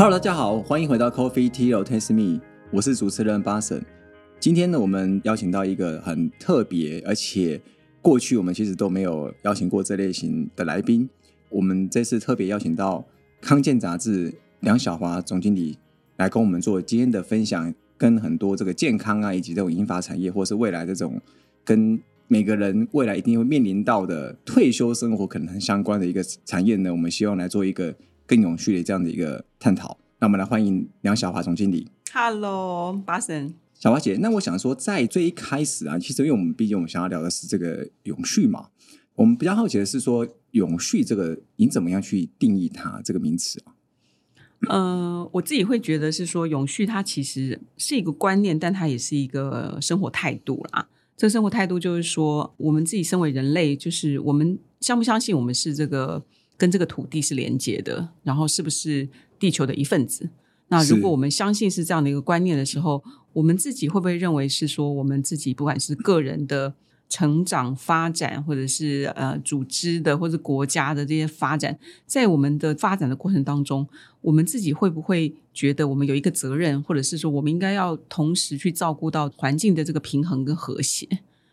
Hello，大家好，欢迎回到 Coffee Tea Taste Me，我是主持人巴神。今天呢，我们邀请到一个很特别，而且过去我们其实都没有邀请过这类型的来宾。我们这次特别邀请到康健杂志梁小华总经理来跟我们做今天的分享，跟很多这个健康啊，以及这种银发产业，或是未来这种跟每个人未来一定会面临到的退休生活可能很相关的一个产业呢，我们希望来做一个更永续的这样的一个探讨。那我们来欢迎梁小华总经理。Hello，巴神。小华姐，那我想说，在最一开始啊，其实因为我们毕竟我们想要聊的是这个永续嘛，我们比较好奇的是说，永续这个你怎么样去定义它这个名词啊？呃，我自己会觉得是说，永续它其实是一个观念，但它也是一个生活态度啦。这个生活态度就是说，我们自己身为人类，就是我们相不相信我们是这个跟这个土地是连接的，然后是不是地球的一份子？那如果我们相信是这样的一个观念的时候，我们自己会不会认为是说，我们自己不管是个人的成长发展，或者是呃组织的或者国家的这些发展，在我们的发展的过程当中，我们自己会不会觉得我们有一个责任，或者是说我们应该要同时去照顾到环境的这个平衡跟和谐？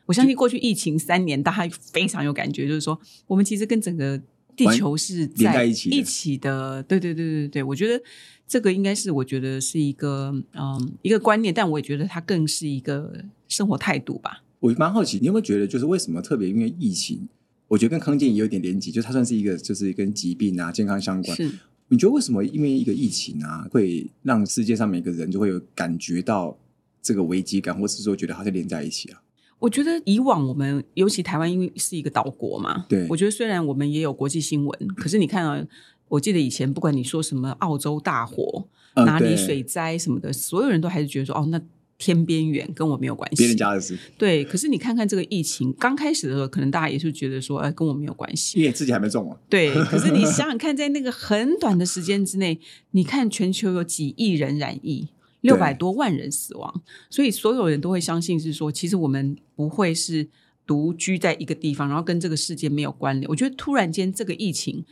我相信过去疫情三年，大家非常有感觉，就是说我们其实跟整个地球是连在一起的一起的。对对对对对，我觉得这个应该是我觉得是一个嗯一个观念，但我也觉得它更是一个生活态度吧。我蛮好奇，你有没有觉得，就是为什么特别因为疫情，我觉得跟康健也有点连结，就它算是一个就是跟疾病啊、健康相关。是。你觉得为什么因为一个疫情啊，会让世界上每个人就会有感觉到这个危机感，或是说觉得好像连在一起啊？我觉得以往我们，尤其台湾，因为是一个岛国嘛，对我觉得虽然我们也有国际新闻，可是你看啊，我记得以前不管你说什么澳洲大火、呃哪里水灾什么的，所有人都还是觉得说，哦，那天边缘跟我没有关系。别人家的事，对，可是你看看这个疫情刚开始的时候，可能大家也是觉得说，哎，跟我没有关系。因为自己还没中啊。对，可是你想想看，在那个很短的时间之内，你看全球有几亿人染疫，六百多万人死亡，所以所有人都会相信是说，其实我们不会是独居在一个地方，然后跟这个世界没有关联。我觉得突然间这个疫情，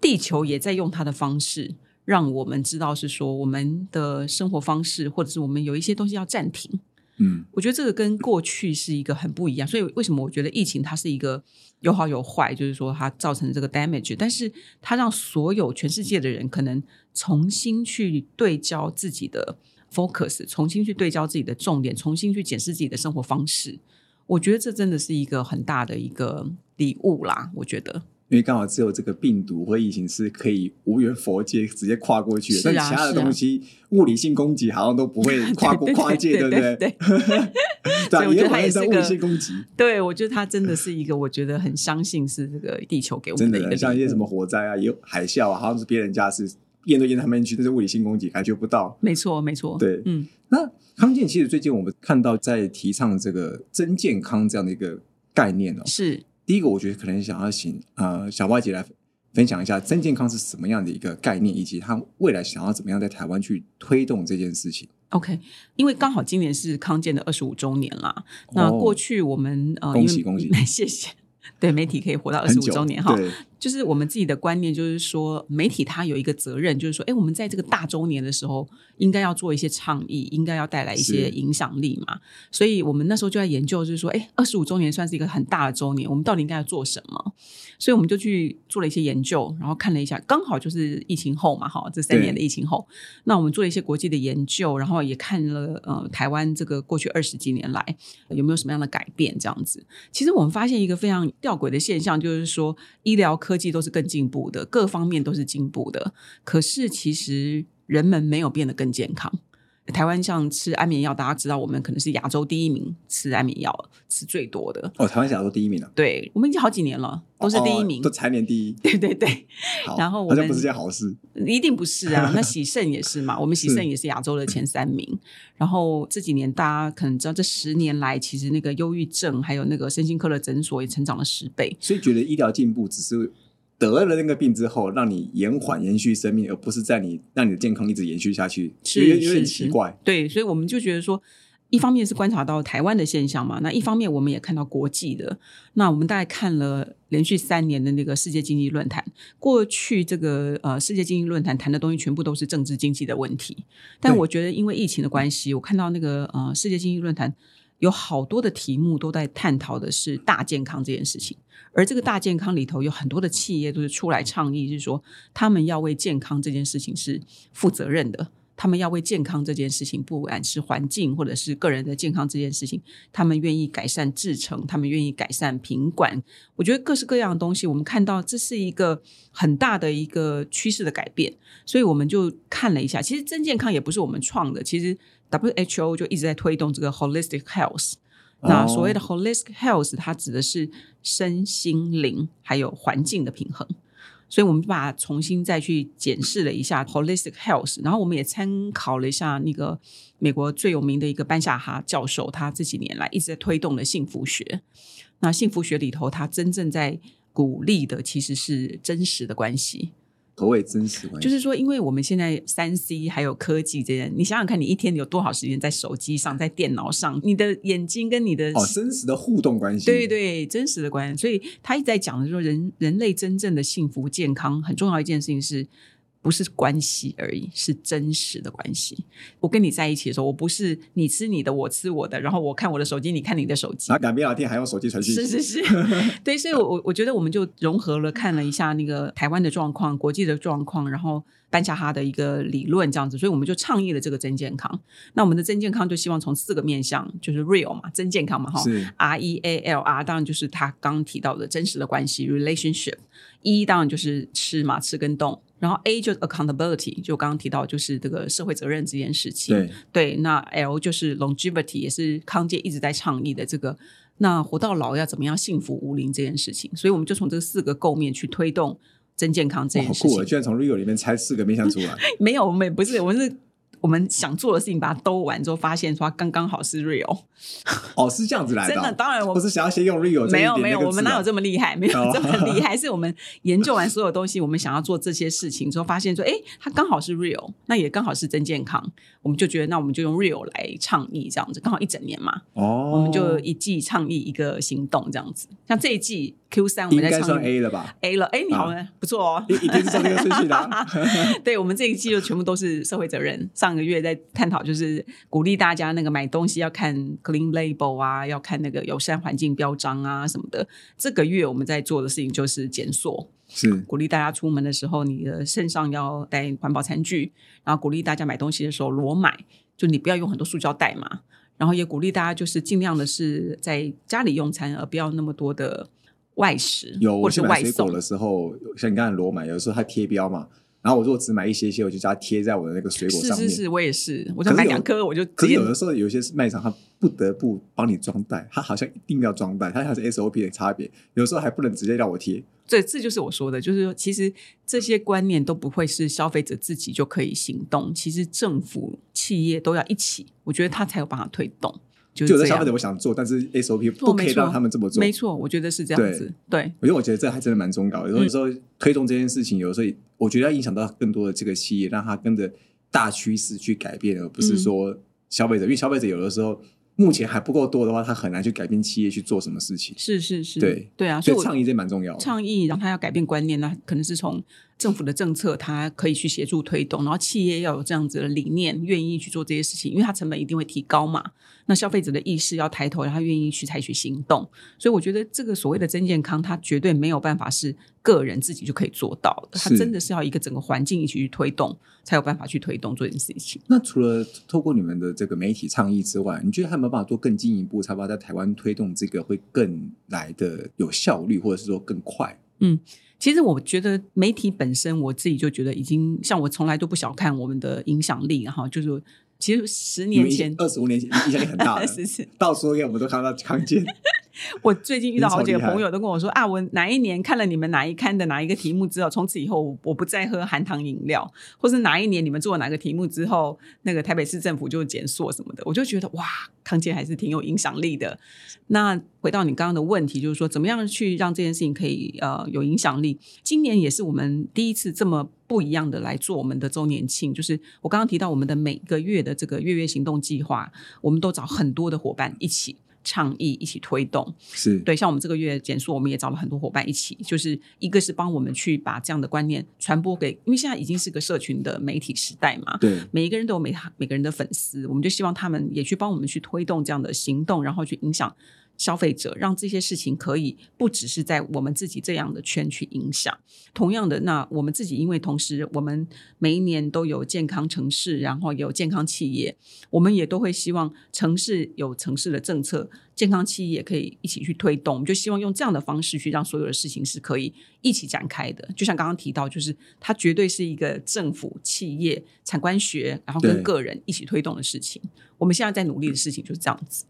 地球也在用它的方式。让我们知道是说我们的生活方式，或者是我们有一些东西要暂停。嗯，我觉得这个跟过去是一个很不一样，所以为什么我觉得疫情它是一个有好有坏，就是说它造成这个 damage，但是它让所有全世界的人可能重新去对焦自己的 focus，重新去对焦自己的重点，重新去检视自己的生活方式。我觉得这真的是一个很大的一个礼物啦，我觉得。因为刚好只有这个病毒或疫情是可以无缘佛界直接跨过去的，但其他的东西、物理性攻击好像都不会跨 过跨界，对不对？对对。啊，所以我觉得它也有可能物理性攻击，对，我觉得它真的是一个，我觉得很相信是这个地球给我们真的像一些什么火灾啊，有海啸啊，好像是别人家是验都验他们去，但是物理性攻击感觉不到。没错，没错，对嗯，那康健其实最近我们看到在提倡这个真健康这样的一个概念哦。是。第一个，我觉得可能想要请呃小花姐来分享一下真健康是什么样的一个概念，以及他未来想要怎么样在台湾去推动这件事情。OK，因为刚好今年是康健的二十五周年啦。那哦过去我们呃，恭喜恭喜 谢谢。对媒体可以活到二十五周年哈，对，就是我们自己的观念，就是说媒体它有一个责任，就是说，哎，我们在这个大周年的时候，应该要做一些倡议，应该要带来一些影响力嘛。所以我们那时候就在研究，就是说，哎，二十五周年算是一个很大的周年，我们到底应该要做什么？所以我们就去做了一些研究，然后看了一下，刚好就是疫情后嘛，哈，这三年的疫情后，那我们做了一些国际的研究，然后也看了呃台湾这个过去二十几年来有没有什么样的改变，这样子。其实我们发现一个非常吊诡的现象，就是说医疗科科技都是更进步的，各方面都是进步的，可是其实人们没有变得更健康。台湾像吃安眠药，大家知道我们可能是亚洲第一名吃安眠药吃最多的，哦，台湾亚洲第一名啊，对我们已经好几年了，都是第一名。哦都蝉联第一。对对对，然后我们好像不是件好事。一定不是啊，那喜盛也是嘛，我们喜盛也是亚洲的前三名。然后这几年大家可能知道，这十年来其实那个忧郁症还有那个身心科的诊所也成长了十倍。所以觉得医疗进步只是得了那个病之后，让你延缓延续生命，而不是在你让你的健康一直延续下去，是有点有点奇怪。对，所以我们就觉得说，一方面是观察到台湾的现象嘛，那一方面我们也看到国际的。那我们大概看了连续三年的那个世界经济论坛，过去这个呃世界经济论坛谈的东西全部都是政治经济的问题，但我觉得因为疫情的关系，我看到那个呃世界经济论坛有好多的题目都在探讨的是大健康这件事情，而这个大健康里头有很多的企业都是出来倡议，是说他们要为健康这件事情是负责任的。他们要为健康这件事情，不管是环境或者是个人的健康这件事情，他们愿意改善制程，他们愿意改善品管。我觉得各式各样的东西，我们看到这是一个很大的一个趋势的改变，所以我们就看了一下。其实真健康也不是我们创的，其实 WHO 就一直在推动这个 holistic health。那所谓的 holistic health，它指的是身心灵还有环境的平衡。所以我们把它重新再去检视了一下 holistic health，然后我们也参考了一下那个美国最有名的一个班夏哈教授，他这几年来一直在推动的幸福学。那幸福学里头，他真正在鼓励的其实是真实的关系。何谓真实关系？就是说，因为我们现在三 C 还有科技这些，你想想看，你一天有多少时间在手机上、在电脑上？你的眼睛跟你的哦，真实的互动关系。对对，真实的关系。所以他一直在讲的说，人人类真正的幸福健康很重要一件事情是。不是关系而已，是真实的关系。我跟你在一起的时候，我不是你吃你的，我吃我的，然后我看我的手机，你看你的手机然，后两边聊天还用手机传讯息。是是是，对，所以我我我觉得我们就融合了看了一下那个台湾的状况、国际的状况，然后班夏哈的一个理论这样子，所以我们就倡议了这个真健康。那我们的真健康就希望从四个面向，就是 real 嘛，真健康嘛，哈，R E A L R 当然就是他刚提到的真实的关系 relationship，E 当然就是吃嘛，吃跟动。然后 A 就 accountability，就刚刚提到就是这个社会责任这件事情。对，对，那 L 就是 longevity，也是康健一直在倡议的这个。那活到老要怎么样幸福无龄这件事情，所以我们就从这四个构面去推动真健康这，件事好酷哦！情。居然从 Rio 里面拆四个面向出来。没有，我们也不是，我们是我们想做的事情，把它兜完之后，发现说它刚刚好是 real。哦，是这样子来的哦。真的，当然我不是想要先用一没有 没有，我们哪有这么厉害？没有哦这么厉害，是我们研究完所有东西，我们想要做这些事情之后，发现说，哎，它刚好是 real，那也刚好是真健康，我们就觉得那我们就用 real 来倡议这样子，刚好一整年嘛，哦，我们就一季倡议一个行动这样子。像这一季 Q 三我们在应该算 A 了吧？A 了，哎，你好呢，不错哦。一一定是照这个顺序的啊。对我们这一季就全部都是社会责任。上个月在探讨，就是鼓励大家那个买东西要看 clean label 啊，要看那个友善环境标章啊什么的。这个月我们在做的事情就是减塑，是鼓励大家出门的时候，你的身上要带环保餐具，然后鼓励大家买东西的时候裸买，就你不要用很多塑胶袋嘛。然后也鼓励大家就是尽量的是在家里用餐，而不要那么多的外食有，或者我去是外水果。的时候，像你刚才罗买，有的时候他贴标嘛，然后我如果只买一些些，我就叫它贴在我的那个水果上面。是是是，我也是，我就买两颗我就直接可是有的时候有一些卖场，他不得不帮你装袋，他好像一定要装袋，它还是 SOP 的差别。有时候还不能直接让我贴。这这就是我说的，就是说，其实这些观念都不会是消费者自己就可以行动，其实政府、企业都要一起，我觉得他才有办法推动。就就是有的消费者我想做，但是 SOP 不可以让他们这么做。没错，我觉得是这样子。对，因为我觉得这还真的蛮重要的。有时候推动这件事情，有时候我觉得要影响到更多的这个企业，让它跟着大趋势去改变，而不是说消费者。因为消费者有的时候目前还不够多的话，他很难去改变企业去做什么事情。是是是，对对啊，所以倡议这蛮重要的。倡议让他要改变观念，那可能是从政府的政策，它可以去协助推动，然后企业要有这样子的理念，愿意去做这些事情，因为它成本一定会提高嘛。那消费者的意识要抬头，然后愿意去采取行动。所以我觉得这个所谓的真健康，它绝对没有办法是个人自己就可以做到的，它真的是要一个整个环境一起去推动，才有办法去推动这件事情。那除了透过你们的这个媒体倡议之外，你觉得还有没有办法做更进一步，才把在台湾推动这个会更来的有效率，或者是说更快？其实我觉得媒体本身，我自己就觉得已经像我从来都不小看我们的影响力，哈就是其实十年前二十五年前影响力很大的，是是，到处我们都看到康健。我最近遇到好几个朋友都跟我说啊，我哪一年看了你们哪一刊的哪一个题目之后，从此以后我我不再喝含糖饮料，或是哪一年你们做了哪个题目之后，那个台北市政府就减塑什么的，我就觉得哇，康健还是挺有影响力的。那回到你刚刚的问题，就是说怎么样去让这件事情可以呃有影响力？今年也是我们第一次这么不一样的来做我们的周年庆。就是我刚刚提到我们的每个月的这个月月行动计划，我们都找很多的伙伴一起。倡议一起推动，是对，像我们这个月减速，我们也找了很多伙伴一起，就是一个是帮我们去把这样的观念传播给，因为现在已经是个社群的媒体时代嘛，对，每一个人都有每每个人的粉丝，我们就希望他们也去帮我们去推动这样的行动，然后去影响。消费者让这些事情可以不只是在我们自己这样的圈去影响。同样的，那我们自己因为同时我们每一年都有健康城市，然后有健康企业，我们也都会希望城市有城市的政策，健康企业可以一起去推动。我们就希望用这样的方式去让所有的事情是可以一起展开的。就像刚刚提到，就是它绝对是一个政府、企业、产官学，然后跟个人一起推动的事情。我们现在在努力的事情就是这样子。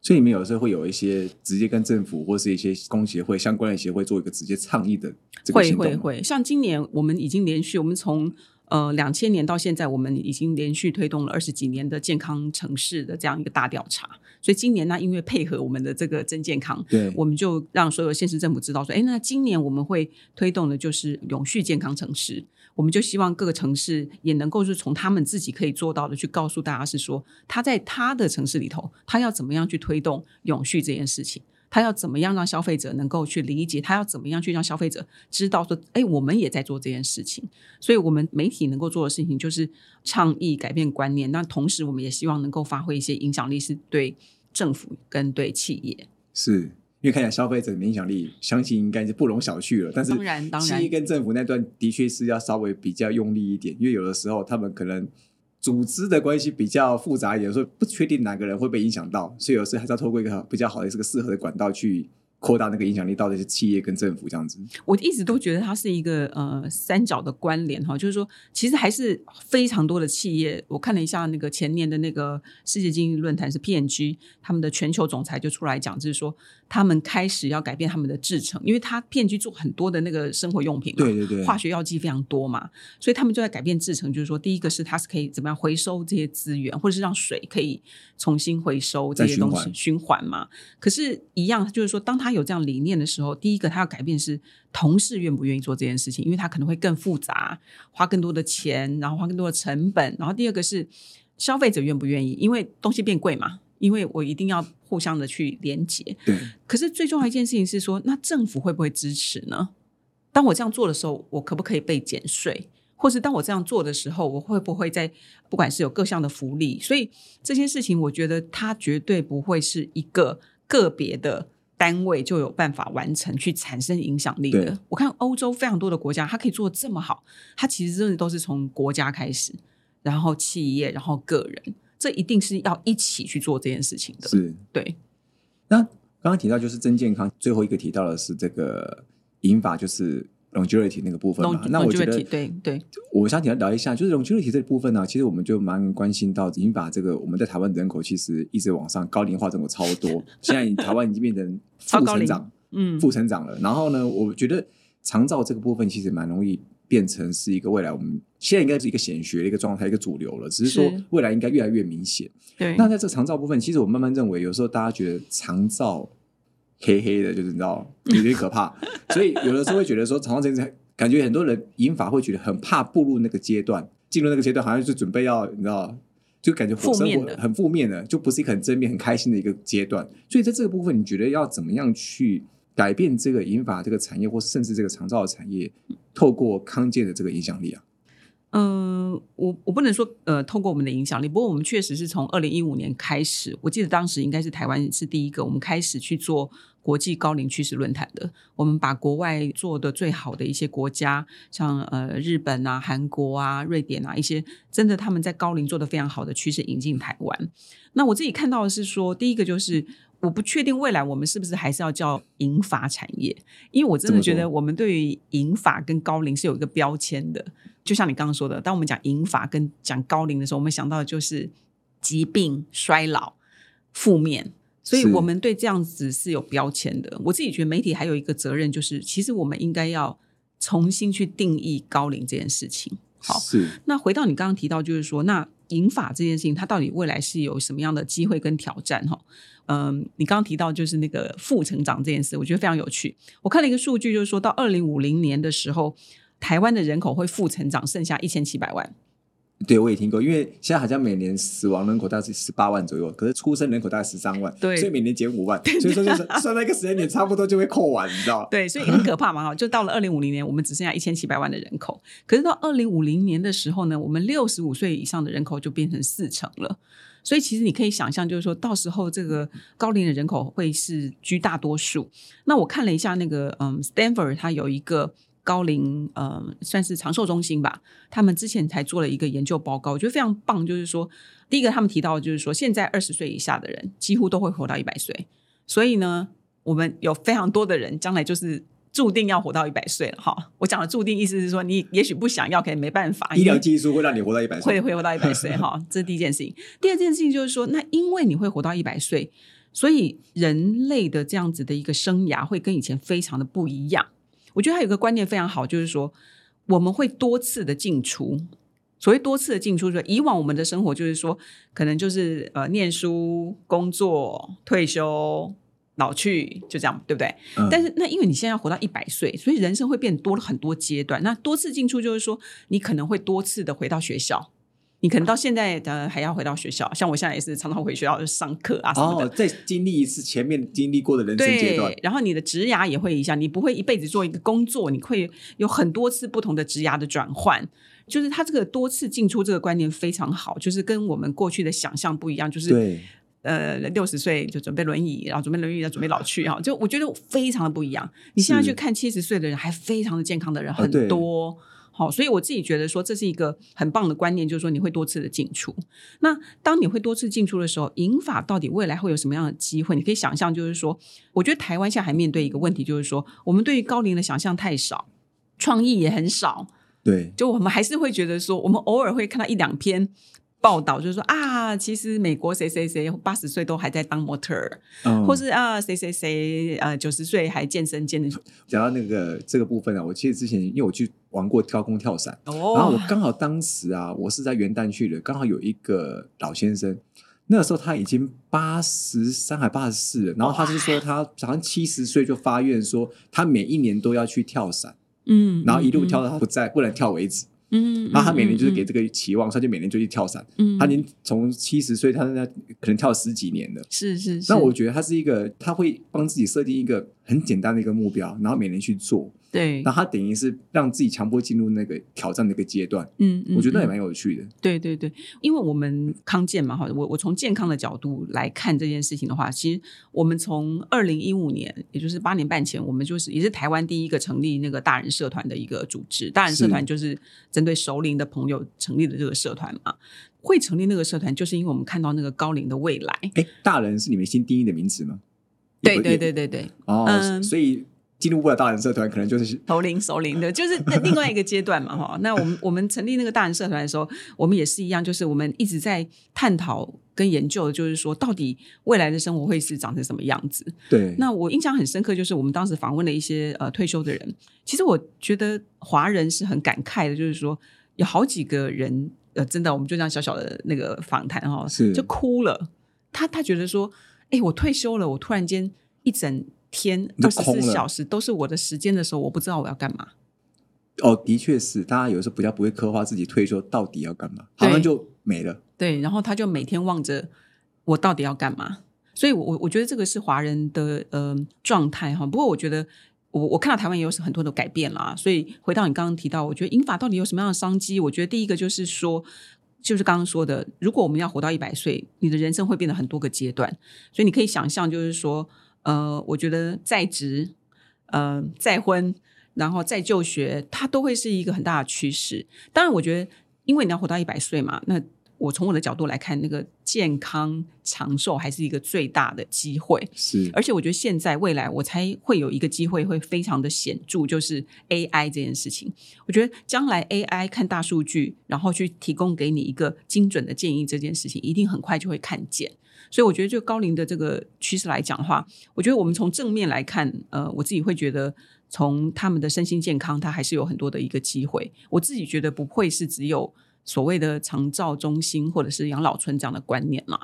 所以你们有时候会有一些直接跟政府或是一些工协会相关的协会做一个直接倡议的这个会会会，像今年我们已经连续，我们从呃两千年到现在，我们已经连续推动了二十几年的健康城市的这样一个大调查。所以今年呢，因为配合我们的这个真健康，对，我们就让所有县市政府知道说，哎，那今年我们会推动的就是永续健康城市。我们就希望各个城市也能够是从他们自己可以做到的去告诉大家，是说他在他的城市里头，他要怎么样去推动永续这件事情，他要怎么样让消费者能够去理解，他要怎么样去让消费者知道说，哎，我们也在做这件事情。所以，我们媒体能够做的事情就是倡议改变观念，那同时我们也希望能够发挥一些影响力，是对政府跟对企业是。因为看起来消费者的影响力，相信应该是不容小觑了。但是，当然，当然，企业跟政府那段的确是要稍微比较用力一点，因为有的时候他们可能组织的关系比较复杂一点，所以不确定哪个人会被影响到，所以有时候还是要透过一个比较好的、是个适合的管道去。扩大那个影响力到底是企业跟政府这样子，我一直都觉得它是一个呃三角的关联哈，就是说其实还是非常多的企业。我看了一下那个前年的那个世界经济论坛是 P&G，他们的全球总裁就出来讲，就是说他们开始要改变他们的制程，因为他 P&G 做很多的那个生活用品，对对对，化学药剂非常多嘛，所以他们就在改变制程，就是说第一个是它是可以怎么样回收这些资源，或者是让水可以重新回收这些东西循环嘛。可是，一样就是说当他他有这样理念的时候，第一个他要改变是同事愿不愿意做这件事情，因为他可能会更复杂，花更多的钱，然后花更多的成本。然后第二个是消费者愿不愿意，因为东西变贵嘛，因为我一定要互相的去连接。对。可是最重要一件事情是说，那政府会不会支持呢？当我这样做的时候，我可不可以被减税？或是当我这样做的时候，我会不会在不管是有各项的福利？所以这些事情，我觉得它绝对不会是一个个别的。单位就有办法完成去产生影响力的。我看欧洲非常多的国家，它可以做的这么好，它其实真的都是从国家开始，然后企业，然后个人，这一定是要一起去做这件事情的。是，对。那刚刚提到就是真健康，最后一个提到的是这个引法，就是。Longevity 那个部分嘛，那我觉得对对，我想请聊一下，就是 longevity 这部分呢，其实我们就蛮关心到，已经把这个我们在台湾人口其实一直往上，高龄化人口超多，现在台湾已经变成负成长，嗯，负成长了。然后呢，我觉得长照这个部分其实蛮容易变成是一个未来我们现在应该是一个显学的一个状态，一个主流了，只是说未来应该越来越明显。对，那在这长照部分，其实我慢慢认为，有时候大家觉得长照。黑黑的，就是你知道有点可怕，所以有的时候会觉得说，长这件感觉很多人引法会觉得很怕步入那个阶段，进入那个阶段好像就准备要你知道，就感觉生活很负面的，就不是一个很正面、很开心的一个阶段。所以在这个部分，你觉得要怎么样去改变这个引法这个产业，或甚至这个长照的产业，透过康健的这个影响力啊？嗯，我我不能说呃，透过我们的影响力，不过我们确实是从二零一五年开始，我记得当时应该是台湾是第一个，我们开始去做国际高龄趋势论坛的。我们把国外做的最好的一些国家，像呃日本啊、韩国啊、瑞典啊一些，真的他们在高龄做的非常好的趋势引进台湾。那我自己看到的是说，第一个就是。我不确定未来我们是不是还是要叫银发产业，因为我真的觉得我们对于银发跟高龄是有一个标签的。就像你刚刚说的，当我们讲银发跟讲高龄的时候，我们想到的就是疾病、衰老、负面，所以我们对这样子是有标签的。我自己觉得媒体还有一个责任，就是其实我们应该要重新去定义高龄这件事情。好，是那回到你刚刚提到，就是说那引法这件事情，它到底未来是有什么样的机会跟挑战？哈。嗯，你刚刚提到就是那个负成长这件事，我觉得非常有趣。我看了一个数据，就是说到二零五零年的时候，台湾的人口会负成长，剩下一千七百万。对，我也听过，因为现在好像每年死亡人口大概是十八万左右，可是出生人口大概十三万，对所以每年减五万，所以说就是 算那个时间点差不多就会扣完，你知道？对，所以很可怕嘛哈，就到了二零五零年，我们只剩下一千七百万的人口。可是到二零五零年的时候呢，我们六十五岁以上的人口就变成四成了。所以其实你可以想象，就是说到时候这个高龄的人口会是居大多数。那我看了一下那个嗯，Stanford 它有一个高龄呃算是长寿中心吧，他们之前才做了一个研究报告，我觉得非常棒。就是说，第一个他们提到的就是说，现在二十岁以下的人几乎都会活到一百岁，所以呢，我们有非常多的人将来就是。注定要活到一百岁了哈！我讲的注定意思是说，你也许不想要，可能没办法。医疗技术会让你活到一百岁，会会活到一百岁哈，这是第一件事情。第二件事情就是说，那因为你会活到一百岁，所以人类的这样子的一个生涯会跟以前非常的不一样。我觉得他有一个观念非常好，就是说我们会多次的进出。所谓多次的进出，就是以往我们的生活就是说，可能就是呃念书、工作、退休。老去就这样，对不对？嗯但是那因为你现在要活到一百岁，所以人生会变多了很多阶段。那多次进出就是说，你可能会多次的回到学校，你可能到现在的还要回到学校。像我现在也是常常回学校上课啊什么的。哦，再经历一次前面经历过的人生阶段对，，然后你的职涯也会一下，你不会一辈子做一个工作，你会有很多次不同的职涯的转换。就是他这个多次进出这个观念非常好，就是跟我们过去的想象不一样，就是对，呃，六十岁就准备轮椅，然后准备轮椅，要准备老去哈，就我觉得非常的不一样。你现在去看七十岁的人，还非常的健康的人很多。好，所以我自己觉得说这是一个很棒的观念，就是说你会多次的进出。那当你会多次进出的时候，银法到底未来会有什么样的机会？你可以想象，就是说，我觉得台湾现在还面对一个问题，就是说我们对于高龄的想象太少，创意也很少。对，就我们还是会觉得说，我们偶尔会看到一两篇报道，就是说啊，其实美国谁谁谁八十岁都还在当模特儿，嗯。或是啊谁谁谁呃九十岁还健身健的讲到那个这个部分啊，我其实之前因为我去玩过跳空跳伞，哦。然后我刚好当时啊，我是在元旦去的，刚好有一个老先生，那个时候他已经八十三还八十四了，然后他是说他好像七十岁就发愿说他每一年都要去跳伞，嗯，然后一路跳到他不在不能跳为止，嗯，嗯，然后他每年就是给嗯这个期望，他就每年就去跳伞，嗯，他已经从七十岁，他现在可能跳了十几年了。是是是，那我觉得他是一个，他会帮自己设定一个很简单的一个目标，然后每年去做，对，那他等于是让自己强迫进入那个挑战的一个阶段，嗯，嗯我觉得也嗯蛮有趣的。对对对，因为我们康健嘛，哈，我我从健康的角度来看这件事情的话，其实我们从二零一五年，也就是八年半前，我们就是也是台湾第一个成立那个大人社团的一个组织。大人社团就是针对熟龄的朋友成立的这个社团嘛。会成立那个社团，就是因为我们看到那个高龄的未来。哎，大人是你们新定义的名词吗？对对对对对，哦，嗯所以进入不了大人社团，可能就是熟龄熟龄的，就是那另外一个阶段嘛，哈。那我们我们成立那个大人社团的时候，我们也是一样，就是我们一直在探讨跟研究，就是说到底未来的生活会是长成什么样子。对，那我印象很深刻，就是我们当时访问了一些呃退休的人，其实我觉得华人是很感慨的，就是说有好几个人呃，真的我们就这样小小的那个访谈哈，是就哭了。他他觉得说，哎，我退休了，我突然间一整天二十四小时都是我的时间的时候，我不知道我要干嘛。哦，的确是，大家有时候比较不会刻画自己退休到底要干嘛，好像就没了。对，然后他就每天望着我到底要干嘛。所以我，我我觉得这个是华人的呃状态哈。不过，我觉得我我看到台湾也有很多的改变啦。所以，回到你刚刚提到，我觉得英法到底有什么样的商机？我觉得第一个就是说，就是刚刚说的，如果我们要活到一百岁，你的人生会变得很多个阶段。所以，你可以想象，就是说，呃，我觉得在职、呃再婚，然后再就学，它都会是一个很大的趋势。当然，我觉得，因为你要活到一百岁嘛，那我从我的角度来看，那个健康长寿还是一个最大的机会。是，而且我觉得现在未来我才会有一个机会会非常的显著，就是 AI 这件事情。我觉得将来 AI 看大数据，然后去提供给你一个精准的建议，这件事情一定很快就会看见。所以我觉得就高龄的这个趋势来讲的话，我觉得我们从正面来看，呃，我自己会觉得从他们的身心健康，它还是有很多的一个机会。我自己觉得不会是只有所谓的长照中心或者是养老村这样的观念嘛。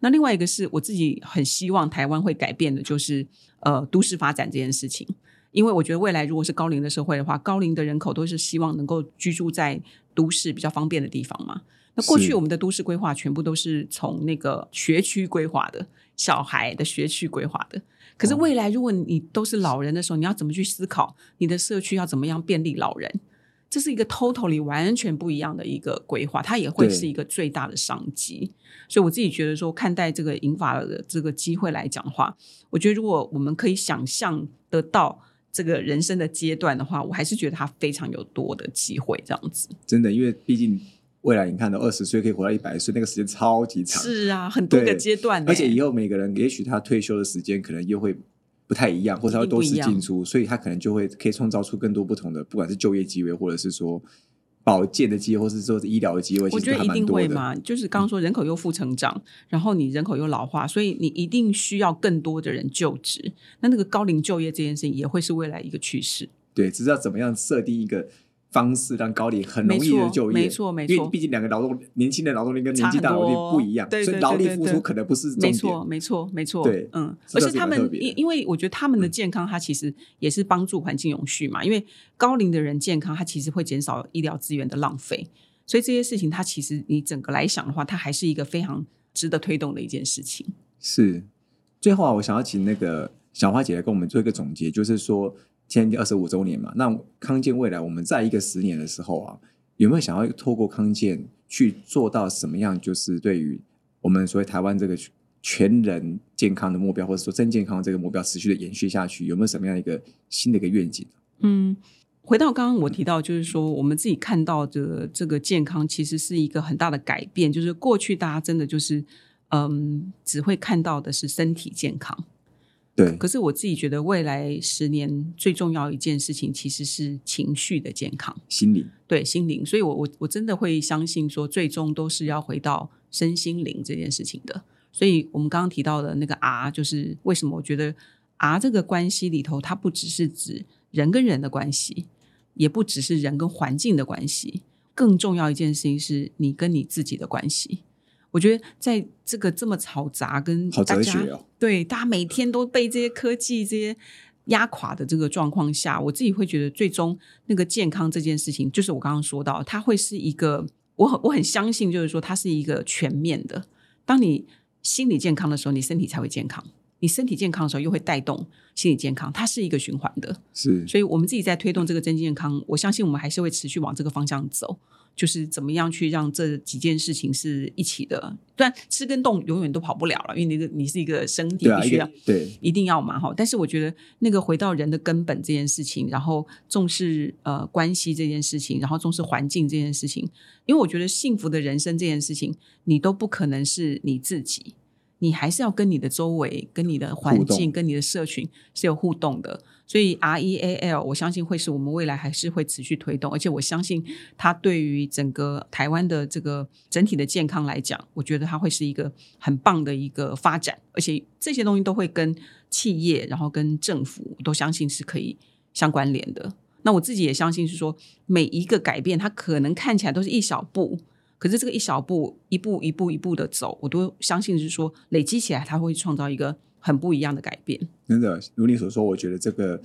那另外一个是我自己很希望台湾会改变的，就是呃都市发展这件事情。因为我觉得未来如果是高龄的社会的话，高龄的人口都是希望能够居住在都市比较方便的地方嘛。那过去我们的都市规划全部都是从那个学区规划的，小孩的学区规划的。可是未来如果你都是老人的时候，你要怎么去思考你的社区要怎么样便利老人？这是一个 totally 完全不一样的一个规划，它也会是一个最大的商机。所以我自己觉得说，看待这个银发的这个机会来讲的话，我觉得如果我们可以想象得到这个人生的阶段的话，我还是觉得它非常有多的机会这样子。真的，因为毕竟未来你看到二十岁可以活到一百岁，那个时间超级长，是啊，很多个对阶段呢，而且以后每个人也许他退休的时间可能又会不太一样，或者他会多次进出，所以他可能就会可以创造出更多不同的，不管是就业机会，或者是说保健的机会，或是说是医疗的机会，我觉得一定。会嘛，就是刚刚说人口又负成长，然后你人口又老化，所以你一定需要更多的人就职。那那个高龄就业这件事情也会是未来一个趋势。对，只知道怎么样设定一个方式，让高龄很容易的就业。没错没错因为毕竟两个劳动年轻的劳动力跟年纪大劳动力不一样，对对所以劳力付出可能不是。没错，没错，没错。对嗯，而且他们因因为我觉得他们的健康，它其实也是帮助环境永续嘛。因为高龄的人健康，它其实会减少医疗资源的浪费，所以这些事情，它其实你整个来想的话，它还是一个非常值得推动的一件事情。是，最后啊，我想要请那个小花姐来跟我们做一个总结，就是说，现在二十五周年嘛，那康健未来我们在一个十年的时候啊，有没有想要透过康健去做到什么样？就是对于我们所谓台湾这个全人健康的目标，或者说真健康这个目标持续的延续下去，有没有什么样一个新的一个愿景？嗯，回到刚刚我提到，就是说我们自己看到的这个健康，其实是一个很大的改变。就是过去大家真的就是，嗯，只会看到的是身体健康，对，可是我自己觉得未来十年最重要一件事情其实是情绪的健康，心灵对心灵。所以我我我真的会相信说，最终都是要回到身心灵这件事情的。所以我们刚刚提到的那个 R，就是为什么我觉得 R 这个关系里头，它不只是指人跟人的关系，也不只是人跟环境的关系，更重要一件事情是你跟你自己的关系。我觉得在这个这么嘈杂跟好大家哲学哦。对，大家每天都被这些科技这些压垮的这个状况下，我自己会觉得，最终那个健康这件事情，就是我刚刚说到，它会是一个，我很我很相信，就是说它是一个全面的。当你心理健康的时候，你身体才会健康；你身体健康的时候，又会带动心理健康，它是一个循环的。是所以我们自己在推动这个真健康，我相信我们还是会持续往这个方向走，就是怎么样去让这几件事情是一起的。但吃跟动永远都跑不了了，因为你的你是一个身体对啊，一必须要个对一定要嘛哈。但是我觉得那个回到人的根本这件事情，然后重视呃关系这件事情，然后重视环境这件事情，因为我觉得幸福的人生这件事情，你都不可能是你自己。你还是要跟你的周围、跟你的环境、跟你的社群是有互动的，所以 R E A L 我相信会是我们未来还是会持续推动，而且我相信它对于整个台湾的这个整体的健康来讲，我觉得它会是一个很棒的一个发展，而且这些东西都会跟企业，然后跟政府，我都相信是可以相关联的。那我自己也相信是说，每一个改变，它可能看起来都是一小步，可是这个一小步，一步一步一步的走，我都相信是说累积起来，它会创造一个很不一样的改变。真的，如你所说，我觉得这个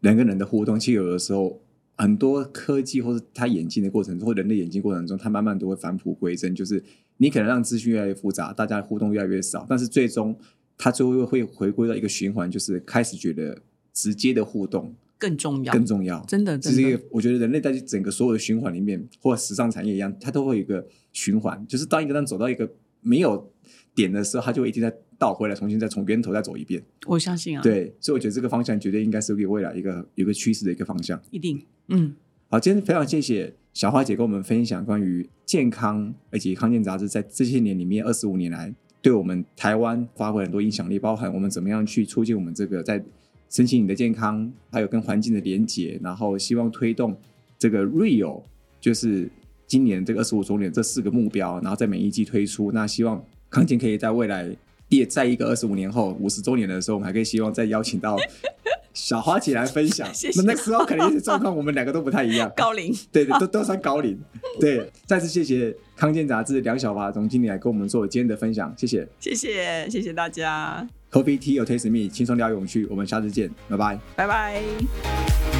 人跟人的互动，其实有的时候很多科技或者它演进的过程中，或人的演进过程中，它慢慢都会返璞归真。就是你可能让资讯越来越复杂，大家互动越来越少，但是最终它最后会回归到一个循环，就是开始觉得直接的互动更重要，更重要。真的，这是一个，我觉得人类在整个所有的循环里面，或者时尚产业一样，它都会有一个循环，就是当一个人走到一个没有点的时候，它就会一定在倒回来，重新再从源头再走一遍。我相信啊，，对，所以我觉得这个方向绝对应该是给未来一个有一个趋势的一个方向。一定，嗯，好，今天非常谢谢小花姐跟我们分享关于健康以及康健杂志在这些年里面二十五年来对我们台湾发挥很多影响力，包含我们怎么样去促进我们这个在申请你的健康还有跟环境的连结然后希望推动这个 real 就是今年这个二十五周年这四个目标然后在每一季推出。那希望康健可以在未来也在一个二十五年后五十周年的时候我们还可以希望再邀请到小花姐来分享 那那时候肯定是状况我们两个都不太一样高龄。对对都都算高龄。对再次谢谢康健杂志梁小华总经理来跟我们做今天的分享谢。谢谢谢谢大家。coffee tea or taste me 轻松聊有趣我们下次见拜拜拜拜